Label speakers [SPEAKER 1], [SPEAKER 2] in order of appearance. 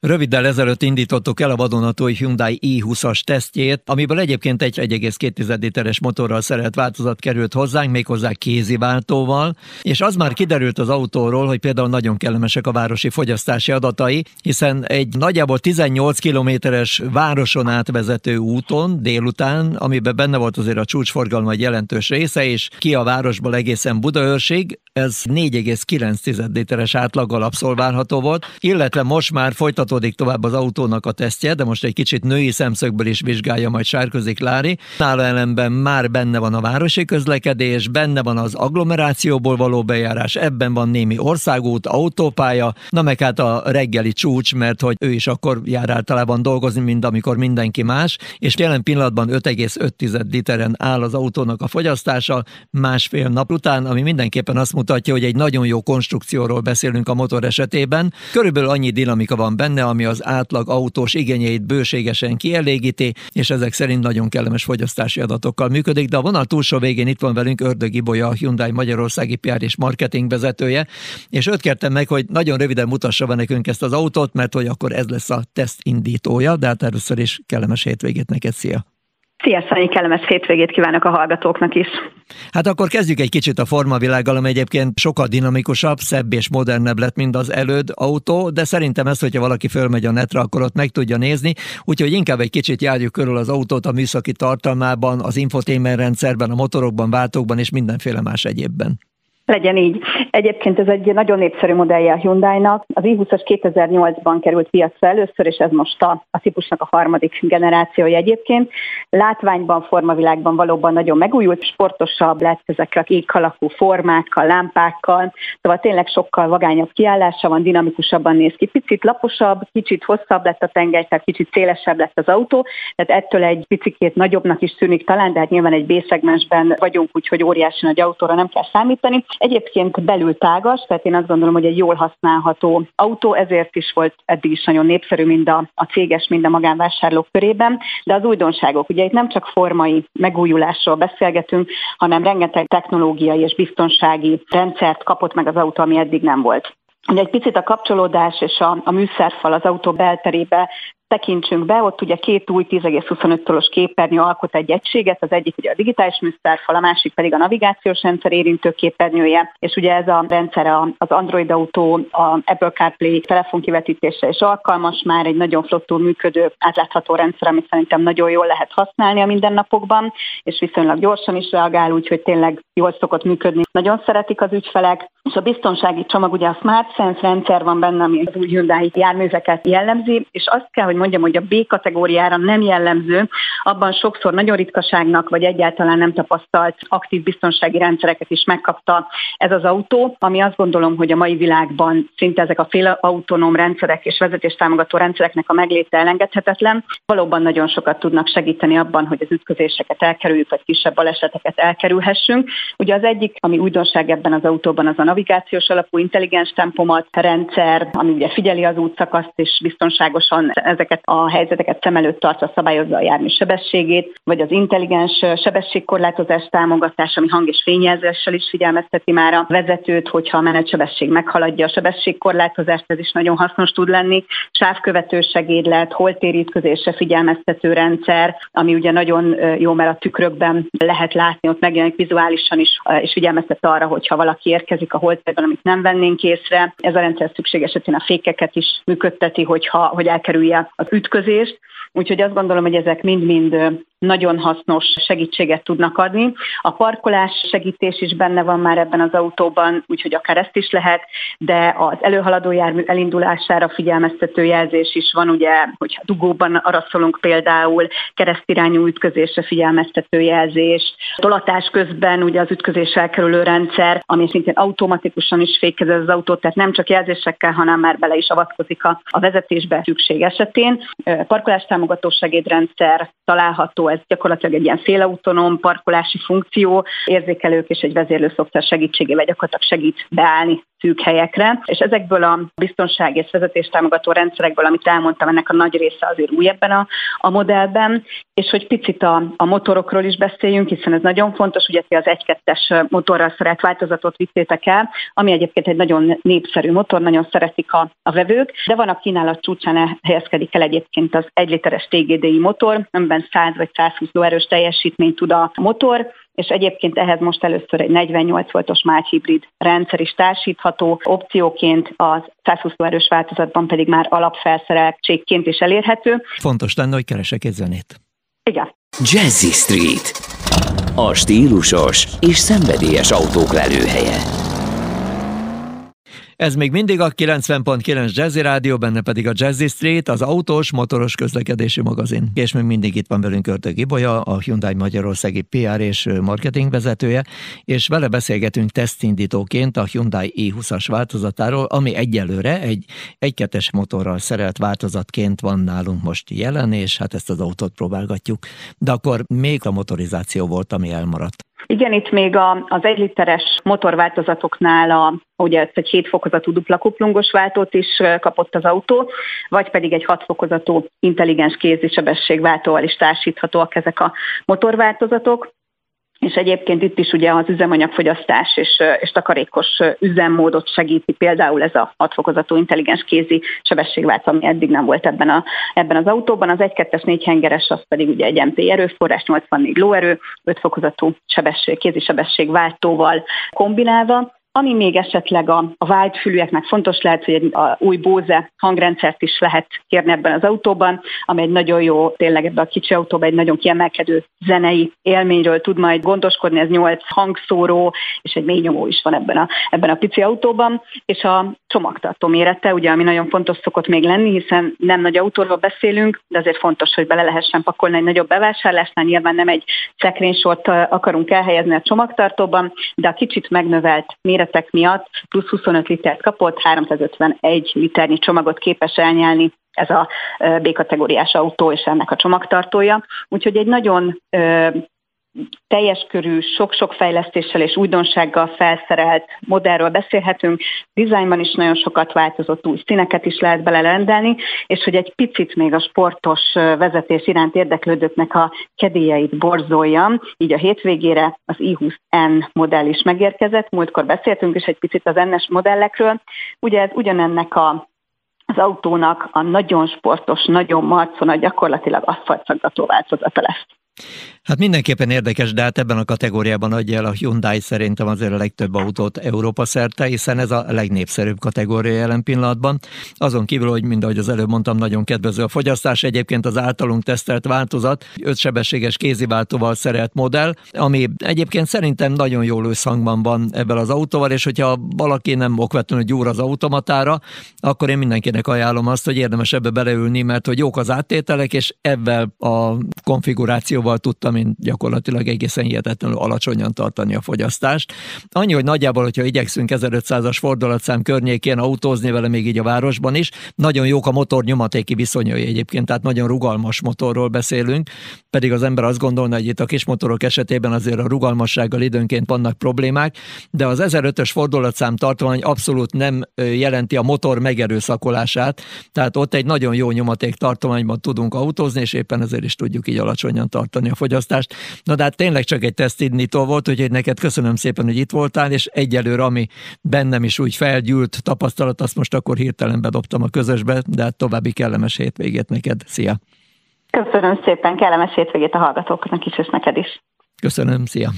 [SPEAKER 1] Röviddel ezelőtt indítottuk el a vadonatúj Hyundai i20-as tesztjét, amiből egyébként egy 1,2 literes motorral szerelt változat került hozzánk, méghozzá kézi váltóval, és az már kiderült az autóról, hogy például nagyon kellemesek a városi fogyasztási adatai, hiszen egy nagyjából 18 kilométeres városon átvezető úton délután, amiben benne volt azért a csúcsforgalma egy jelentős része, és ki a városból egészen Budaörsig, ez 4,9 literes átlaggal abszolválható volt, illetve most már folytat folytatódik tovább az autónak a tesztje, de most egy kicsit női szemszögből is vizsgálja majd Sárközik Lári. Nála ellenben már benne van a városi közlekedés, benne van az agglomerációból való bejárás, ebben van némi országút, autópálya, na meg hát a reggeli csúcs, mert hogy ő is akkor jár általában dolgozni, mint amikor mindenki más, és jelen pillanatban 5,5 literen áll az autónak a fogyasztása másfél nap után, ami mindenképpen azt mutatja, hogy egy nagyon jó konstrukcióról beszélünk a motor esetében. Körülbelül annyi dinamika van benne, benne, ami az átlag autós igényeit bőségesen kielégíti, és ezek szerint nagyon kellemes fogyasztási adatokkal működik. De a vonal túlsó végén itt van velünk Ördög Ibolya, a Hyundai Magyarországi PR és marketing vezetője, és őt kértem meg, hogy nagyon röviden mutassa be nekünk ezt az autót, mert hogy akkor ez lesz a teszt indítója, de hát először is kellemes hétvégét neked, szia!
[SPEAKER 2] Szia, Szanyi, kellemes hétvégét kívánok a hallgatóknak is.
[SPEAKER 1] Hát akkor kezdjük egy kicsit a formavilággal, ami egyébként sokkal dinamikusabb, szebb és modernebb lett, mint az előd autó, de szerintem ezt, hogyha valaki fölmegy a netre, akkor ott meg tudja nézni, úgyhogy inkább egy kicsit járjuk körül az autót a műszaki tartalmában, az infotainment rendszerben, a motorokban, váltókban és mindenféle más egyébben.
[SPEAKER 2] Legyen így. Egyébként ez egy nagyon népszerű modellje a Hyundai-nak. Az i20-as 2008-ban került piacra először, és ez most a, a típusnak a harmadik generációja egyébként. Látványban, formavilágban valóban nagyon megújult, sportosabb lett ezekkel a alakú formákkal, lámpákkal, szóval tényleg sokkal vagányabb kiállása van, dinamikusabban néz ki. Picit laposabb, kicsit hosszabb lett a tengely, tehát kicsit szélesebb lett az autó, tehát ettől egy picikét nagyobbnak is tűnik talán, de hát nyilván egy B-szegmensben vagyunk, úgyhogy óriási nagy autóra nem kell számítani. Egyébként belül tágas, tehát én azt gondolom, hogy egy jól használható autó, ezért is volt eddig is nagyon népszerű mind a, a céges, mind a magánvásárlók körében, de az újdonságok, ugye itt nem csak formai megújulásról beszélgetünk, hanem rengeteg technológiai és biztonsági rendszert kapott meg az autó, ami eddig nem volt. Ugye egy picit a kapcsolódás és a, a műszerfal az autó belterébe tekintsünk be, ott ugye két új 10,25 tolos képernyő alkot egy egységet, az egyik ugye a digitális műszerfal, a másik pedig a navigációs rendszer érintő képernyője, és ugye ez a rendszer az Android Auto, a Apple CarPlay telefonkivetítése is alkalmas, már egy nagyon flottul működő, átlátható rendszer, amit szerintem nagyon jól lehet használni a mindennapokban, és viszonylag gyorsan is reagál, úgyhogy tényleg jól szokott működni. Nagyon szeretik az ügyfelek, és a biztonsági csomag ugye a Smart Sense rendszer van benne, ami az új Hyundai járműveket jellemzi, és azt kell, hogy mondjam, hogy a B kategóriára nem jellemző, abban sokszor nagyon ritkaságnak, vagy egyáltalán nem tapasztalt aktív biztonsági rendszereket is megkapta ez az autó, ami azt gondolom, hogy a mai világban szinte ezek a fél autonóm rendszerek és vezetéstámogató rendszereknek a megléte elengedhetetlen. Valóban nagyon sokat tudnak segíteni abban, hogy az ütközéseket elkerüljük, vagy kisebb baleseteket elkerülhessünk. Ugye az egyik, ami újdonság ebben az autóban, az a navigációs alapú intelligens tempomat rendszer, ami ugye figyeli az útszakaszt, és biztonságosan ezek ezeket a helyzeteket szem előtt tartva szabályozza a jármű sebességét, vagy az intelligens sebességkorlátozás támogatás, ami hang- és fényjelzéssel is figyelmezteti már a vezetőt, hogyha a menetsebesség meghaladja a sebességkorlátozást, ez is nagyon hasznos tud lenni. Sávkövető segédlet, holtérítközésre figyelmeztető rendszer, ami ugye nagyon jó, mert a tükrökben lehet látni, ott megjelenik vizuálisan is, és figyelmeztet arra, hogyha valaki érkezik a holtérben, amit nem vennénk észre. Ez a rendszer szükség esetén a fékeket is működteti, hogyha, hogy elkerülje az ütközést, úgyhogy azt gondolom, hogy ezek mind-mind nagyon hasznos segítséget tudnak adni. A parkolás segítés is benne van már ebben az autóban, úgyhogy akár ezt is lehet, de az előhaladó jármű elindulására figyelmeztető jelzés is van, ugye, hogyha dugóban araszolunk például, keresztirányú ütközésre figyelmeztető jelzés, tolatás közben ugye az ütközés elkerülő rendszer, ami szintén automatikusan is fékez az autót, tehát nem csak jelzésekkel, hanem már bele is avatkozik a, a vezetésbe szükség esetén. Parkolás támogató segédrendszer található ez gyakorlatilag egy ilyen félautonóm parkolási funkció, érzékelők és egy vezérlő szoftver segítségével gyakorlatilag segít beállni szűk helyekre, és ezekből a biztonság és vezetés támogató rendszerekből, amit elmondtam, ennek a nagy része azért új ebben a, a modellben, és hogy picit a, a motorokról is beszéljünk, hiszen ez nagyon fontos, ugye ti az 1-2-es motorral szeret változatot vittétek el, ami egyébként egy nagyon népszerű motor, nagyon szeretik a, a vevők, de van a kínálat csúcsán helyezkedik el egyébként az 1 literes TGDI motor, amiben 100 vagy 120 lóerős teljesítményt tud a motor, és egyébként ehhez most először egy 48 voltos mágy hibrid rendszer is társítható, opcióként az 120 erős változatban pedig már alapfelszereltségként is elérhető.
[SPEAKER 1] Fontos lenne, hogy keresek egy zenét.
[SPEAKER 2] Igen.
[SPEAKER 3] Jazzy Street. A stílusos és szenvedélyes autók lelőhelye.
[SPEAKER 1] Ez még mindig a 90.9 Jazzy Rádió, benne pedig a Jazzy Street, az autós, motoros közlekedési magazin. És még mindig itt van velünk Ördög Ibolya, a Hyundai Magyarországi PR és marketing vezetője, és vele beszélgetünk tesztindítóként a Hyundai i20-as változatáról, ami egyelőre egy 1 motorral szerelt változatként van nálunk most jelen, és hát ezt az autót próbálgatjuk. De akkor még a motorizáció volt, ami elmaradt.
[SPEAKER 2] Igen, itt még a, az egy literes motorváltozatoknál a, ugye ezt egy 7 fokozatú dupla kuplungos váltót is kapott az autó, vagy pedig egy 6 fokozatú intelligens kézisebességváltóval is társíthatóak ezek a motorváltozatok és egyébként itt is ugye az üzemanyagfogyasztás és, és takarékos üzemmódot segíti például ez a hatfokozatú intelligens kézi sebességváltó, ami eddig nem volt ebben, a, ebben az autóban. Az 1-2-es 4 hengeres az pedig ugye egy MP erőforrás, 84 lóerő, 5 fokozatú sebesség, kézi sebességváltóval kombinálva. Ami még esetleg a, a vált fülűeknek fontos lehet, hogy a új Bose hangrendszert is lehet kérni ebben az autóban, ami egy nagyon jó, tényleg ebben a kicsi autóban egy nagyon kiemelkedő zenei élményről tud majd gondoskodni, ez nyolc hangszóró, és egy mély nyomó is van ebben a, ebben a pici autóban, és a csomagtartó mérete, ugye, ami nagyon fontos szokott még lenni, hiszen nem nagy autóról beszélünk, de azért fontos, hogy bele lehessen pakolni egy nagyobb bevásárlásnál, nyilván nem egy szekrénysort akarunk elhelyezni a csomagtartóban, de a kicsit megnövelt méret balesetek miatt plusz 25 litert kapott, 351 liternyi csomagot képes elnyelni ez a B-kategóriás autó és ennek a csomagtartója. Úgyhogy egy nagyon teljes körű, sok-sok fejlesztéssel és újdonsággal felszerelt modellről beszélhetünk. Dizájnban is nagyon sokat változott, új színeket is lehet belerendelni, és hogy egy picit még a sportos vezetés iránt érdeklődőknek a kedélyeit borzoljam, így a hétvégére az i20N modell is megérkezett. Múltkor beszéltünk is egy picit az NS modellekről. Ugye ez ugyanennek a az autónak a nagyon sportos, nagyon marcona, gyakorlatilag aszfaltszaggató változata lesz.
[SPEAKER 1] Hát mindenképpen érdekes, de hát ebben a kategóriában adja el a Hyundai szerintem azért a legtöbb autót Európa szerte, hiszen ez a legnépszerűbb kategória jelen pillanatban. Azon kívül, hogy mind ahogy az előbb mondtam, nagyon kedvező a fogyasztás, egyébként az általunk tesztelt változat, ötsebességes kéziváltóval szerelt modell, ami egyébként szerintem nagyon jól összhangban van ebben az autóval, és hogyha valaki nem okvetlenül gyúr az automatára, akkor én mindenkinek ajánlom azt, hogy érdemes ebbe beleülni, mert hogy jók az áttételek, és ebben a konfigurációval tudtam én gyakorlatilag egészen hihetetlenül alacsonyan tartani a fogyasztást. Annyi, hogy nagyjából, hogyha igyekszünk 1500-as fordulatszám környékén autózni vele még így a városban is, nagyon jók a motor nyomatéki viszonyai egyébként, tehát nagyon rugalmas motorról beszélünk, pedig az ember azt gondolna, hogy itt a kis motorok esetében azért a rugalmassággal időnként vannak problémák, de az 1005-ös fordulatszám tartomány abszolút nem jelenti a motor megerőszakolását, tehát ott egy nagyon jó nyomaték tartományban tudunk autózni, és éppen ezért is tudjuk így alacsonyan tartani a fogyasztást. Na de hát tényleg csak egy tesztindító volt, úgyhogy neked köszönöm szépen, hogy itt voltál, és egyelőre, ami bennem is úgy felgyűlt tapasztalat, azt most akkor hirtelen bedobtam a közösbe, de hát további kellemes hétvégét neked. Szia!
[SPEAKER 2] Köszönöm szépen, kellemes hétvégét a hallgatóknak is, és neked is.
[SPEAKER 1] Köszönöm, szia!